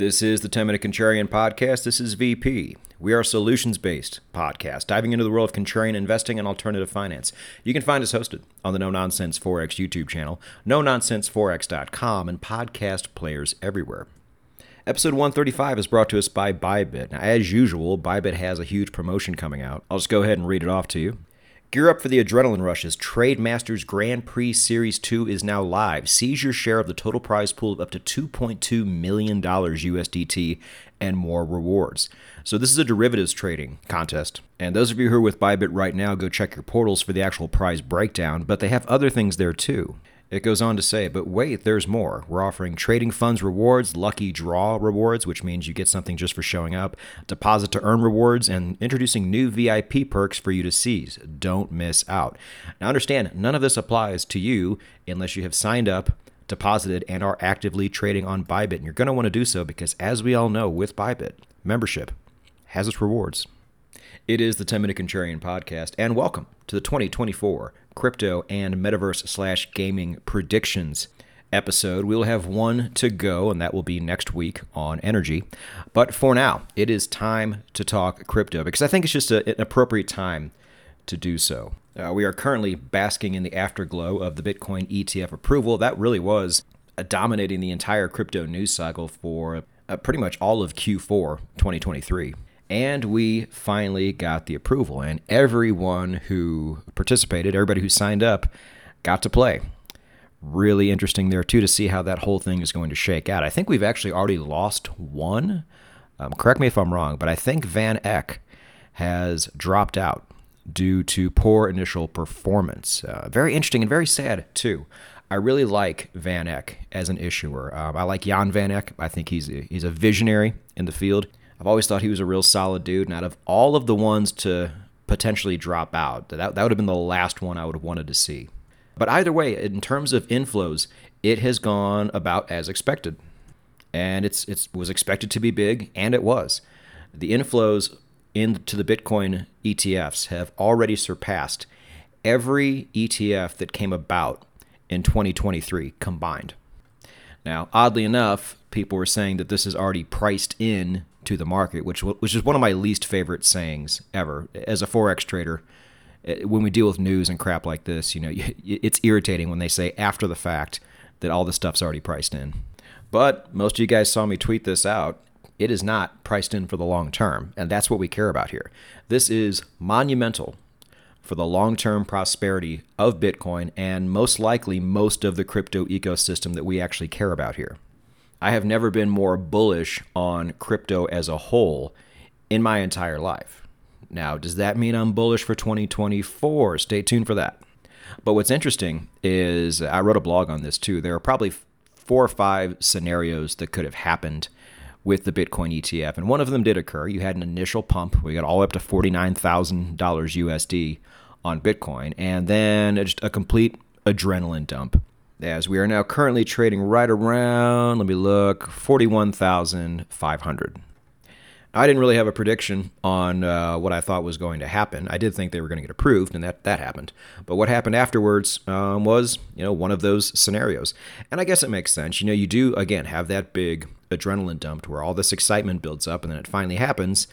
This is the 10 Minute Contrarian Podcast. This is VP. We are a solutions based podcast, diving into the world of contrarian investing and alternative finance. You can find us hosted on the No Nonsense Forex YouTube channel, no nonsenseforex.com, and podcast players everywhere. Episode 135 is brought to us by Bybit. Now, as usual, Bybit has a huge promotion coming out. I'll just go ahead and read it off to you. Gear up for the adrenaline rushes. Trade Masters Grand Prix Series 2 is now live. Seize your share of the total prize pool of up to $2.2 million USDT and more rewards. So, this is a derivatives trading contest. And those of you who are with Bybit right now, go check your portals for the actual prize breakdown, but they have other things there too. It goes on to say, but wait, there's more. We're offering trading funds rewards, lucky draw rewards, which means you get something just for showing up, deposit to earn rewards, and introducing new VIP perks for you to seize. Don't miss out. Now, understand, none of this applies to you unless you have signed up, deposited, and are actively trading on Bybit. And you're going to want to do so because, as we all know, with Bybit, membership has its rewards. It is the 10 Minute Contrarian Podcast, and welcome to the 2024 Crypto and Metaverse slash Gaming Predictions episode. We'll have one to go, and that will be next week on energy. But for now, it is time to talk crypto because I think it's just a, an appropriate time to do so. Uh, we are currently basking in the afterglow of the Bitcoin ETF approval. That really was uh, dominating the entire crypto news cycle for uh, pretty much all of Q4 2023. And we finally got the approval, and everyone who participated, everybody who signed up, got to play. Really interesting there, too, to see how that whole thing is going to shake out. I think we've actually already lost one. Um, correct me if I'm wrong, but I think Van Eck has dropped out due to poor initial performance. Uh, very interesting and very sad, too. I really like Van Eck as an issuer. Um, I like Jan Van Eck. I think he's a, he's a visionary in the field. I've always thought he was a real solid dude. And out of all of the ones to potentially drop out, that, that would have been the last one I would have wanted to see. But either way, in terms of inflows, it has gone about as expected. And it's it was expected to be big, and it was. The inflows into the Bitcoin ETFs have already surpassed every ETF that came about in 2023 combined. Now, oddly enough, people were saying that this is already priced in to the market, which which is one of my least favorite sayings ever. As a forex trader, eh, when we deal with news and crap like this, you know, it's irritating when they say after the fact that all this stuff's already priced in. But most of you guys saw me tweet this out. It is not priced in for the long term, and that's what we care about here. This is monumental for the long term prosperity of Bitcoin and most likely most of the crypto ecosystem that we actually care about here. I have never been more bullish on crypto as a whole in my entire life. Now, does that mean I'm bullish for 2024? Stay tuned for that. But what's interesting is I wrote a blog on this too. There are probably four or five scenarios that could have happened with the Bitcoin ETF, and one of them did occur. You had an initial pump. We got all up to $49,000 USD on Bitcoin, and then just a complete adrenaline dump as we are now currently trading right around, let me look, 41,500. I didn't really have a prediction on uh, what I thought was going to happen. I did think they were going to get approved, and that, that happened. But what happened afterwards um, was, you know, one of those scenarios. And I guess it makes sense. You know, you do, again, have that big adrenaline dump where all this excitement builds up, and then it finally happens.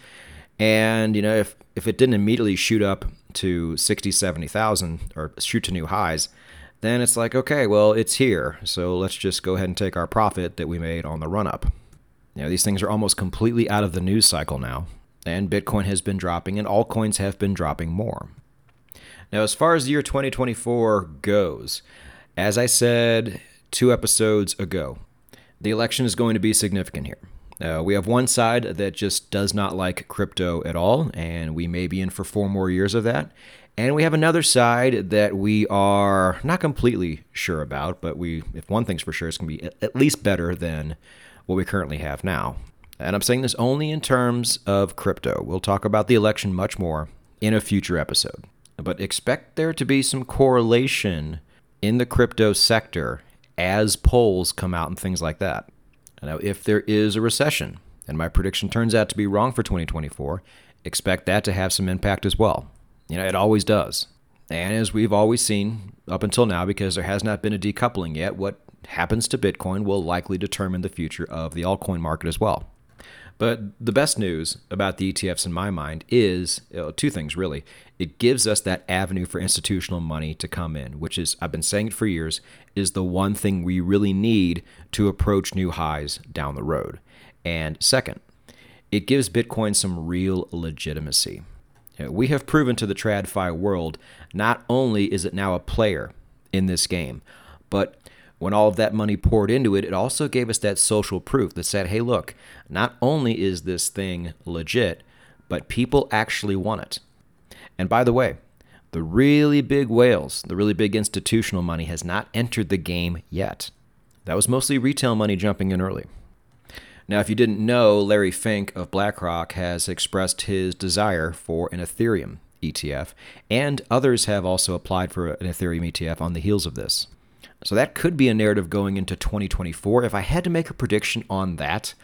And, you know, if, if it didn't immediately shoot up to 60, 70,000 or shoot to new highs, then it's like, okay, well, it's here. So let's just go ahead and take our profit that we made on the run up. You know, these things are almost completely out of the news cycle now, and Bitcoin has been dropping, and altcoins have been dropping more. Now, as far as the year 2024 goes, as I said two episodes ago, the election is going to be significant here. Uh, we have one side that just does not like crypto at all, and we may be in for four more years of that. And we have another side that we are not completely sure about, but we, if one thing's for sure, it's going to be at least better than what we currently have now. And I'm saying this only in terms of crypto. We'll talk about the election much more in a future episode. But expect there to be some correlation in the crypto sector as polls come out and things like that. Now, if there is a recession, and my prediction turns out to be wrong for 2024, expect that to have some impact as well. You know, it always does. And as we've always seen up until now, because there has not been a decoupling yet, what happens to Bitcoin will likely determine the future of the altcoin market as well. But the best news about the ETFs in my mind is you know, two things really. It gives us that avenue for institutional money to come in, which is, I've been saying it for years, is the one thing we really need to approach new highs down the road. And second, it gives Bitcoin some real legitimacy. We have proven to the TradFi world not only is it now a player in this game, but when all of that money poured into it, it also gave us that social proof that said, hey, look, not only is this thing legit, but people actually want it. And by the way, the really big whales, the really big institutional money has not entered the game yet. That was mostly retail money jumping in early. Now, if you didn't know, Larry Fink of BlackRock has expressed his desire for an Ethereum ETF, and others have also applied for an Ethereum ETF on the heels of this. So that could be a narrative going into 2024. If I had to make a prediction on that,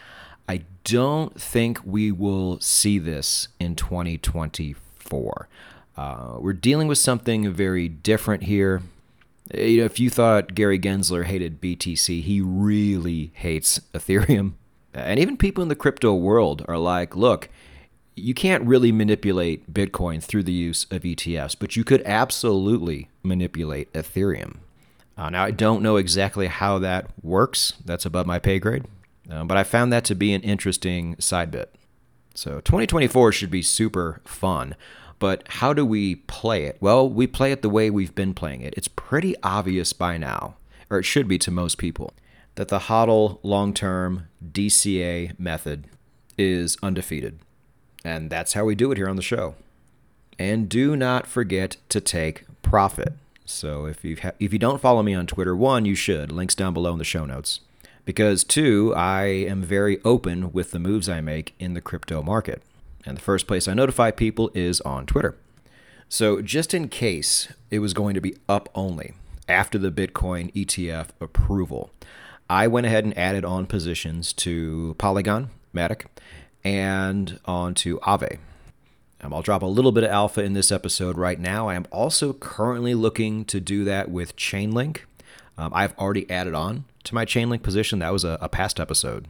I don't think we will see this in 2024. Uh, we're dealing with something very different here. You know, if you thought Gary Gensler hated BTC, he really hates Ethereum. And even people in the crypto world are like, look, you can't really manipulate Bitcoin through the use of ETFs, but you could absolutely manipulate Ethereum. Uh, now, I don't know exactly how that works. That's above my pay grade. Uh, but I found that to be an interesting side bit. So 2024 should be super fun. But how do we play it? Well, we play it the way we've been playing it. It's pretty obvious by now, or it should be to most people, that the HODL long term DCA method is undefeated. And that's how we do it here on the show. And do not forget to take profit. So if you ha- if you don't follow me on Twitter, one you should. Links down below in the show notes. Because two, I am very open with the moves I make in the crypto market. And the first place I notify people is on Twitter. So just in case it was going to be up only after the Bitcoin ETF approval, I went ahead and added on positions to Polygon, Matic, and onto Aave. Um, I'll drop a little bit of alpha in this episode right now. I am also currently looking to do that with Chainlink. Um, I've already added on to my Chainlink position. That was a, a past episode.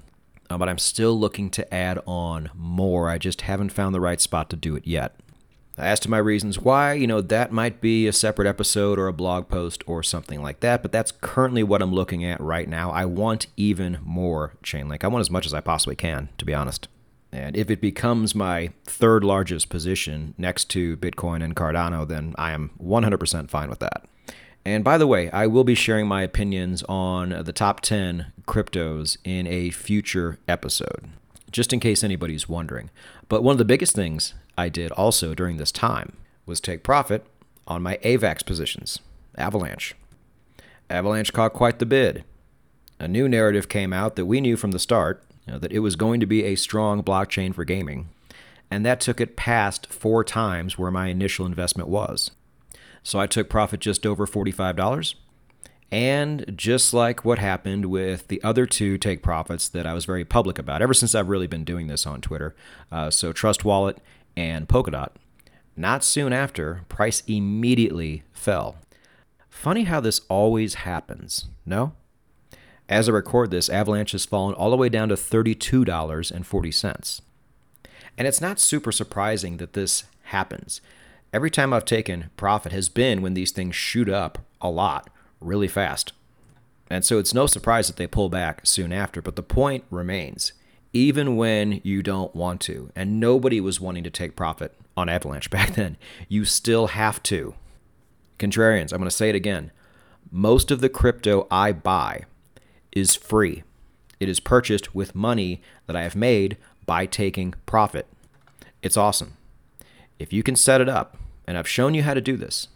Uh, but I'm still looking to add on more. I just haven't found the right spot to do it yet. As to my reasons why, you know, that might be a separate episode or a blog post or something like that, but that's currently what I'm looking at right now. I want even more Chainlink. I want as much as I possibly can, to be honest. And if it becomes my third largest position next to Bitcoin and Cardano, then I am 100% fine with that. And by the way, I will be sharing my opinions on the top 10 cryptos in a future episode, just in case anybody's wondering. But one of the biggest things I did also during this time was take profit on my AVAX positions, Avalanche. Avalanche caught quite the bid. A new narrative came out that we knew from the start you know, that it was going to be a strong blockchain for gaming, and that took it past four times where my initial investment was. So I took profit just over $45. And just like what happened with the other two take profits that I was very public about, ever since I've really been doing this on Twitter, uh, so Trust Wallet and Polkadot, not soon after, price immediately fell. Funny how this always happens, no? As I record this, Avalanche has fallen all the way down to $32.40. And it's not super surprising that this happens. Every time I've taken profit has been when these things shoot up a lot, really fast. And so it's no surprise that they pull back soon after. But the point remains even when you don't want to, and nobody was wanting to take profit on Avalanche back then, you still have to. Contrarians, I'm going to say it again. Most of the crypto I buy is free. It is purchased with money that I have made by taking profit. It's awesome. If you can set it up, and I've shown you how to do this,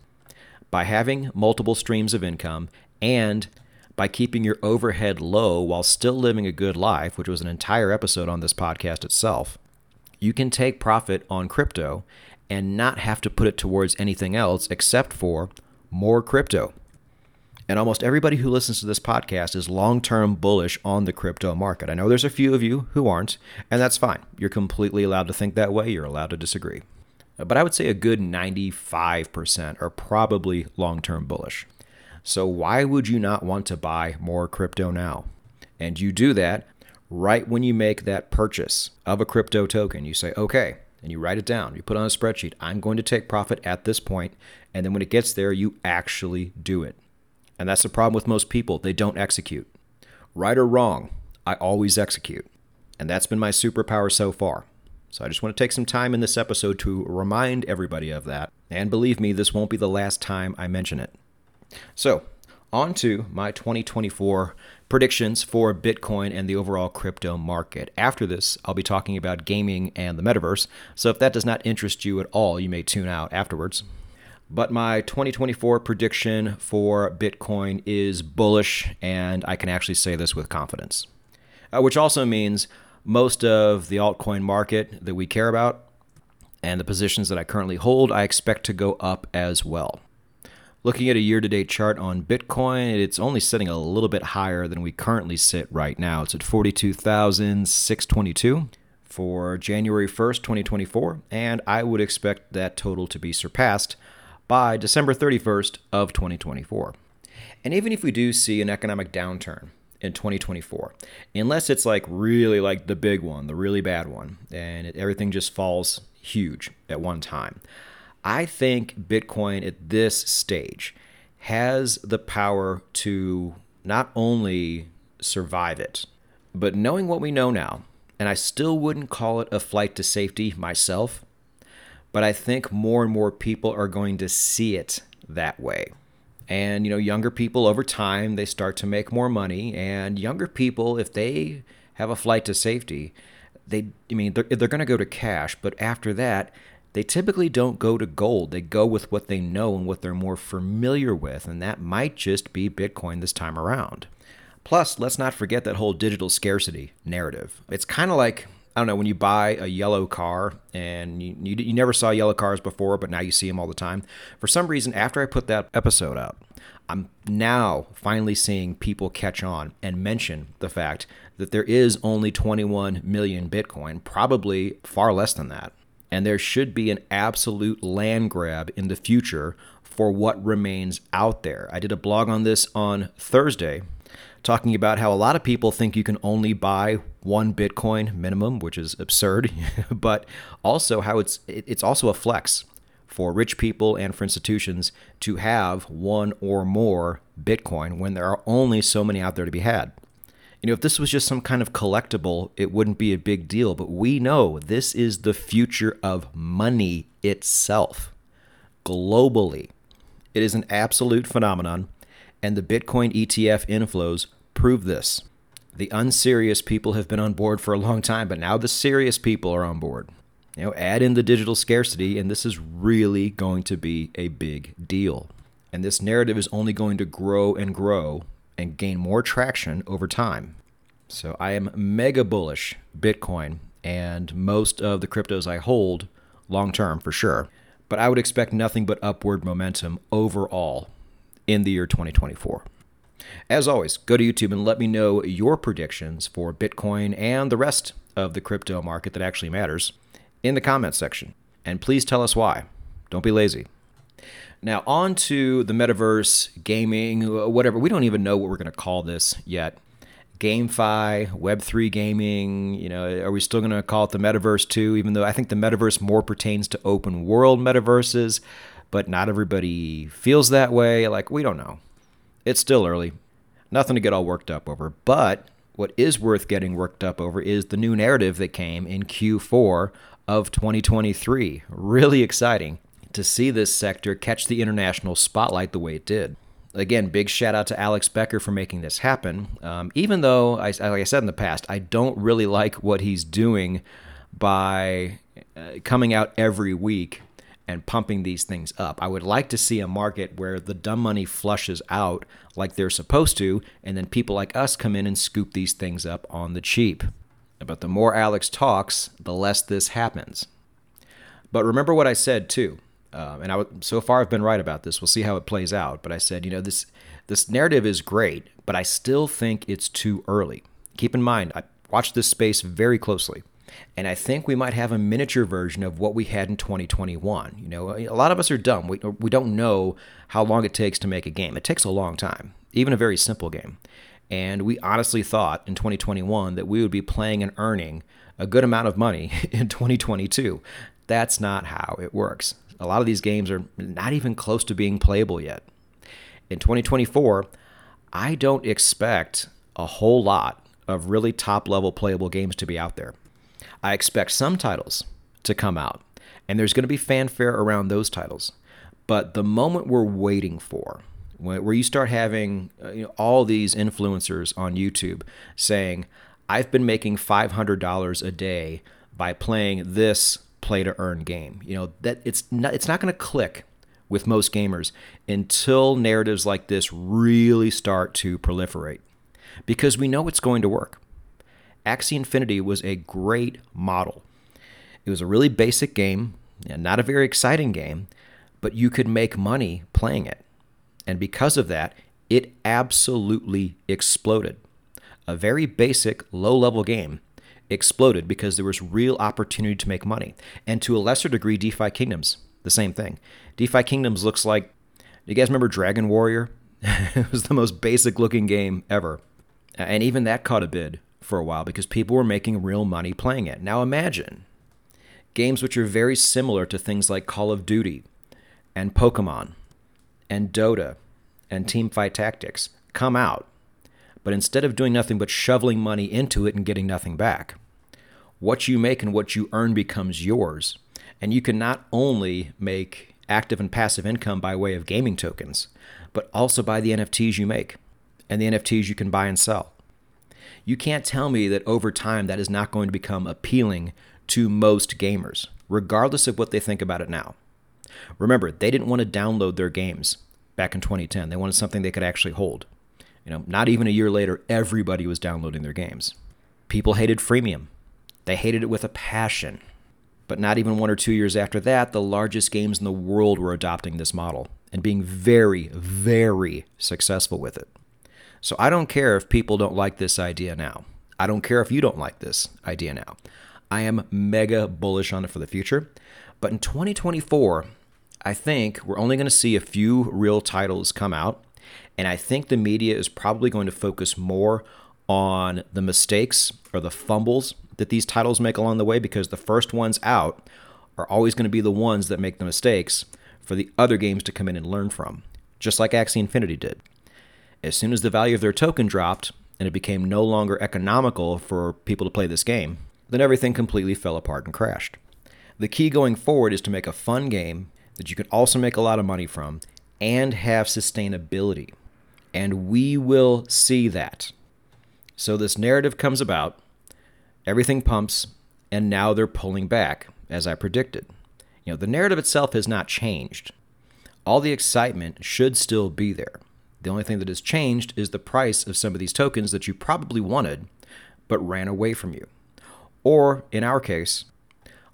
by having multiple streams of income and by keeping your overhead low while still living a good life, which was an entire episode on this podcast itself, you can take profit on crypto and not have to put it towards anything else except for more crypto. And almost everybody who listens to this podcast is long term bullish on the crypto market. I know there's a few of you who aren't, and that's fine. You're completely allowed to think that way, you're allowed to disagree. But I would say a good 95% are probably long term bullish. So, why would you not want to buy more crypto now? And you do that right when you make that purchase of a crypto token. You say, okay, and you write it down. You put on a spreadsheet, I'm going to take profit at this point, And then when it gets there, you actually do it. And that's the problem with most people. They don't execute. Right or wrong, I always execute. And that's been my superpower so far. So I just want to take some time in this episode to remind everybody of that. And believe me, this won't be the last time I mention it. So, on to my 2024 predictions for Bitcoin and the overall crypto market. After this, I'll be talking about gaming and the metaverse. So, if that does not interest you at all, you may tune out afterwards. But my 2024 prediction for Bitcoin is bullish, and I can actually say this with confidence. Uh, which also means most of the altcoin market that we care about and the positions that I currently hold, I expect to go up as well. Looking at a year to date chart on Bitcoin, it's only sitting a little bit higher than we currently sit right now. It's at 42,622 for January 1st, 2024, and I would expect that total to be surpassed by December 31st of 2024. And even if we do see an economic downturn in 2024, unless it's like really like the big one, the really bad one, and it, everything just falls huge at one time, I think Bitcoin at this stage has the power to not only survive it, but knowing what we know now, and I still wouldn't call it a flight to safety myself, but I think more and more people are going to see it that way. And you know, younger people over time they start to make more money, and younger people, if they have a flight to safety, they I mean they're, they're going to go to cash, but after that, they typically don't go to gold. They go with what they know and what they're more familiar with, and that might just be Bitcoin this time around. Plus, let's not forget that whole digital scarcity narrative. It's kind of like I don't know when you buy a yellow car and you, you, you never saw yellow cars before, but now you see them all the time. For some reason, after I put that episode out, I'm now finally seeing people catch on and mention the fact that there is only 21 million Bitcoin, probably far less than that and there should be an absolute land grab in the future for what remains out there. I did a blog on this on Thursday talking about how a lot of people think you can only buy one Bitcoin minimum, which is absurd, but also how it's it's also a flex for rich people and for institutions to have one or more Bitcoin when there are only so many out there to be had. You know, if this was just some kind of collectible, it wouldn't be a big deal. But we know this is the future of money itself globally. It is an absolute phenomenon, and the Bitcoin ETF inflows prove this. The unserious people have been on board for a long time, but now the serious people are on board. You know, add in the digital scarcity, and this is really going to be a big deal. And this narrative is only going to grow and grow and gain more traction over time. So I am mega bullish Bitcoin and most of the cryptos I hold long term for sure. But I would expect nothing but upward momentum overall in the year 2024. As always, go to YouTube and let me know your predictions for Bitcoin and the rest of the crypto market that actually matters in the comments section. And please tell us why. Don't be lazy. Now, on to the metaverse, gaming, whatever. We don't even know what we're going to call this yet. GameFi, Web3 gaming, you know, are we still going to call it the metaverse too? Even though I think the metaverse more pertains to open world metaverses, but not everybody feels that way. Like, we don't know. It's still early. Nothing to get all worked up over. But what is worth getting worked up over is the new narrative that came in Q4 of 2023. Really exciting to see this sector catch the international spotlight the way it did. Again, big shout out to Alex Becker for making this happen. Um, even though, I, like I said in the past, I don't really like what he's doing by uh, coming out every week and pumping these things up. I would like to see a market where the dumb money flushes out like they're supposed to, and then people like us come in and scoop these things up on the cheap. But the more Alex talks, the less this happens. But remember what I said too. Um, and I w- so far I've been right about this. We'll see how it plays out. But I said, you know, this this narrative is great, but I still think it's too early. Keep in mind, I watch this space very closely. And I think we might have a miniature version of what we had in 2021. You know, a lot of us are dumb. We, we don't know how long it takes to make a game. It takes a long time, even a very simple game. And we honestly thought in 2021 that we would be playing and earning a good amount of money in 2022. That's not how it works. A lot of these games are not even close to being playable yet. In 2024, I don't expect a whole lot of really top level playable games to be out there. I expect some titles to come out, and there's going to be fanfare around those titles. But the moment we're waiting for, where you start having uh, you know, all these influencers on YouTube saying, I've been making $500 a day by playing this play to earn game. You know, that it's not it's not going to click with most gamers until narratives like this really start to proliferate because we know it's going to work. Axie Infinity was a great model. It was a really basic game, not a very exciting game, but you could make money playing it. And because of that, it absolutely exploded. A very basic, low level game exploded because there was real opportunity to make money. And to a lesser degree, DeFi Kingdoms, the same thing. DeFi Kingdoms looks like, you guys remember Dragon Warrior? it was the most basic looking game ever. And even that caught a bid for a while because people were making real money playing it. Now imagine games which are very similar to things like Call of Duty and Pokemon and Dota and Teamfight Tactics come out, but instead of doing nothing but shoveling money into it and getting nothing back, what you make and what you earn becomes yours. And you can not only make active and passive income by way of gaming tokens, but also by the NFTs you make and the NFTs you can buy and sell. You can't tell me that over time that is not going to become appealing to most gamers, regardless of what they think about it now. Remember, they didn't want to download their games back in 2010. They wanted something they could actually hold. You know, not even a year later, everybody was downloading their games. People hated freemium. They hated it with a passion. But not even one or two years after that, the largest games in the world were adopting this model and being very, very successful with it. So I don't care if people don't like this idea now. I don't care if you don't like this idea now. I am mega bullish on it for the future. But in 2024, I think we're only going to see a few real titles come out. And I think the media is probably going to focus more on the mistakes or the fumbles that these titles make along the way because the first ones out are always going to be the ones that make the mistakes for the other games to come in and learn from, just like Axie Infinity did. As soon as the value of their token dropped and it became no longer economical for people to play this game, then everything completely fell apart and crashed. The key going forward is to make a fun game that you can also make a lot of money from and have sustainability. And we will see that. So this narrative comes about, everything pumps, and now they're pulling back, as I predicted. You know, the narrative itself has not changed. All the excitement should still be there. The only thing that has changed is the price of some of these tokens that you probably wanted but ran away from you. Or, in our case,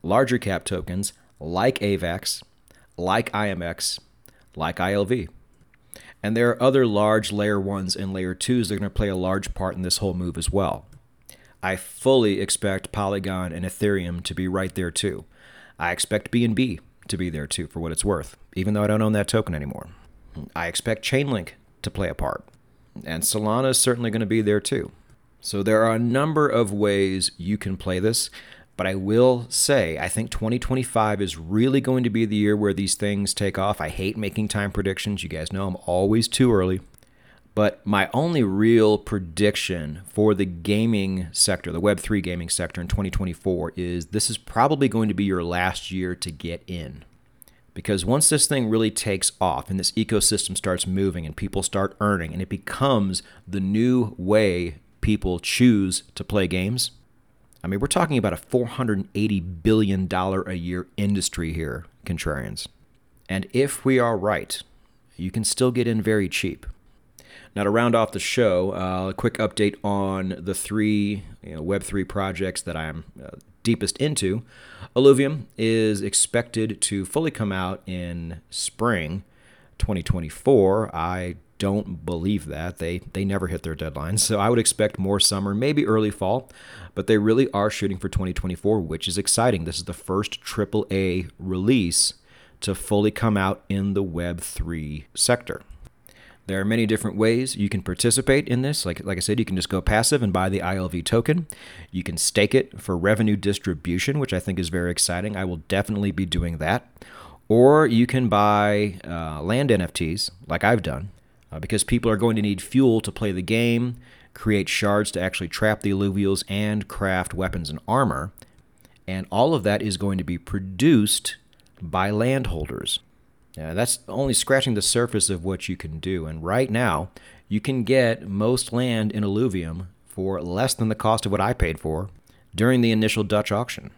larger cap tokens like AVAX, like IMX, like ILV. And there are other large layer ones and layer twos that are going to play a large part in this whole move as well. I fully expect Polygon and Ethereum to be right there too. I expect BNB to be there too for what it's worth, even though I don't own that token anymore. I expect Chainlink to play a part. And Solana is certainly going to be there too. So there are a number of ways you can play this, but I will say I think 2025 is really going to be the year where these things take off. I hate making time predictions. You guys know I'm always too early. But my only real prediction for the gaming sector, the Web3 gaming sector in 2024, is this is probably going to be your last year to get in. Because once this thing really takes off and this ecosystem starts moving and people start earning and it becomes the new way people choose to play games, I mean, we're talking about a $480 billion a year industry here, contrarians. And if we are right, you can still get in very cheap. Now, to round off the show, uh, a quick update on the three you know, Web3 projects that I'm uh, deepest into. Illuvium is expected to fully come out in spring 2024. I don't believe that. They they never hit their deadlines. So I would expect more summer, maybe early fall, but they really are shooting for 2024, which is exciting. This is the first AAA release to fully come out in the Web3 sector. There are many different ways you can participate in this. Like, like I said, you can just go passive and buy the ILV token. You can stake it for revenue distribution, which I think is very exciting. I will definitely be doing that. Or you can buy uh, land NFTs, like I've done, uh, because people are going to need fuel to play the game, create shards to actually trap the Illuvials, and craft weapons and armor. And all of that is going to be produced by landholders. Yeah, that's only scratching the surface of what you can do. And right now, you can get most land in Illuvium for less than the cost of what I paid for during the initial Dutch auction.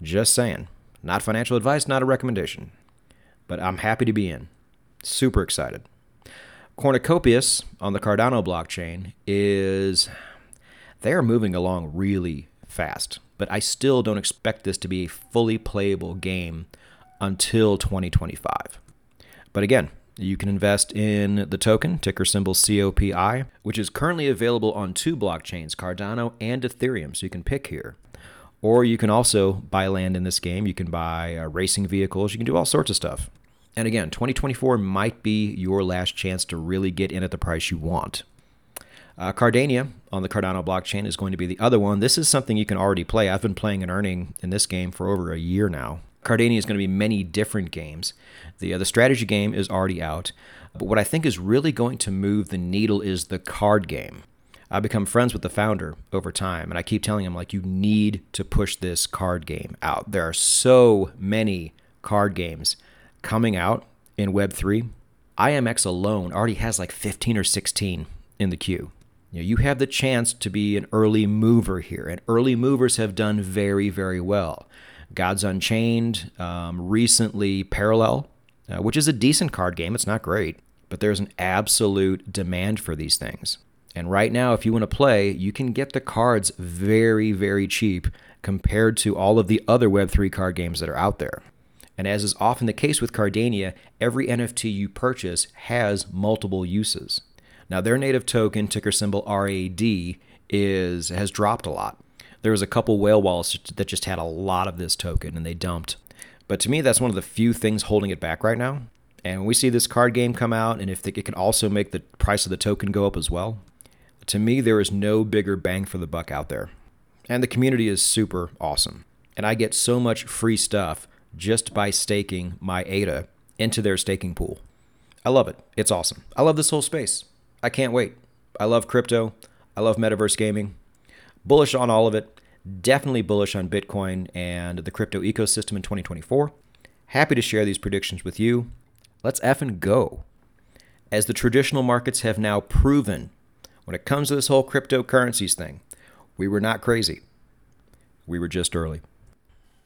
Just saying. Not financial advice, not a recommendation. But I'm happy to be in. Super excited. Cornucopias on the Cardano blockchain is. They are moving along really fast, but I still don't expect this to be a fully playable game until 2025. But again, you can invest in the token, ticker symbol COPI, which is currently available on two blockchains, Cardano and Ethereum. So you can pick here. Or you can also buy land in this game. You can buy uh, racing vehicles. You can do all sorts of stuff. And again, 2024 might be your last chance to really get in at the price you want. Uh, Cardania on the Cardano blockchain is going to be the other one. This is something you can already play. I've been playing and earning in this game for over a year now. Cardania is going to be many different games. The, uh, the strategy game is already out. But what I think is really going to move the needle is the card game. I've become friends with the founder over time, and I keep telling him, like, you need to push this card game out. There are so many card games coming out in Web3. IMX alone already has like 15 or 16 in the queue. You, know, you have the chance to be an early mover here, and early movers have done very, very well. Gods Unchained, um, recently Parallel, uh, which is a decent card game. It's not great, but there's an absolute demand for these things. And right now, if you want to play, you can get the cards very, very cheap compared to all of the other Web3 card games that are out there. And as is often the case with Cardania, every NFT you purchase has multiple uses. Now, their native token, ticker symbol RAD, is has dropped a lot. There was a couple whale wallets that just had a lot of this token and they dumped. But to me, that's one of the few things holding it back right now. And we see this card game come out, and if it can also make the price of the token go up as well, to me, there is no bigger bang for the buck out there. And the community is super awesome. And I get so much free stuff just by staking my ADA into their staking pool. I love it. It's awesome. I love this whole space. I can't wait. I love crypto. I love metaverse gaming. Bullish on all of it. Definitely bullish on Bitcoin and the crypto ecosystem in 2024. Happy to share these predictions with you. Let's effing go. As the traditional markets have now proven, when it comes to this whole cryptocurrencies thing, we were not crazy. We were just early.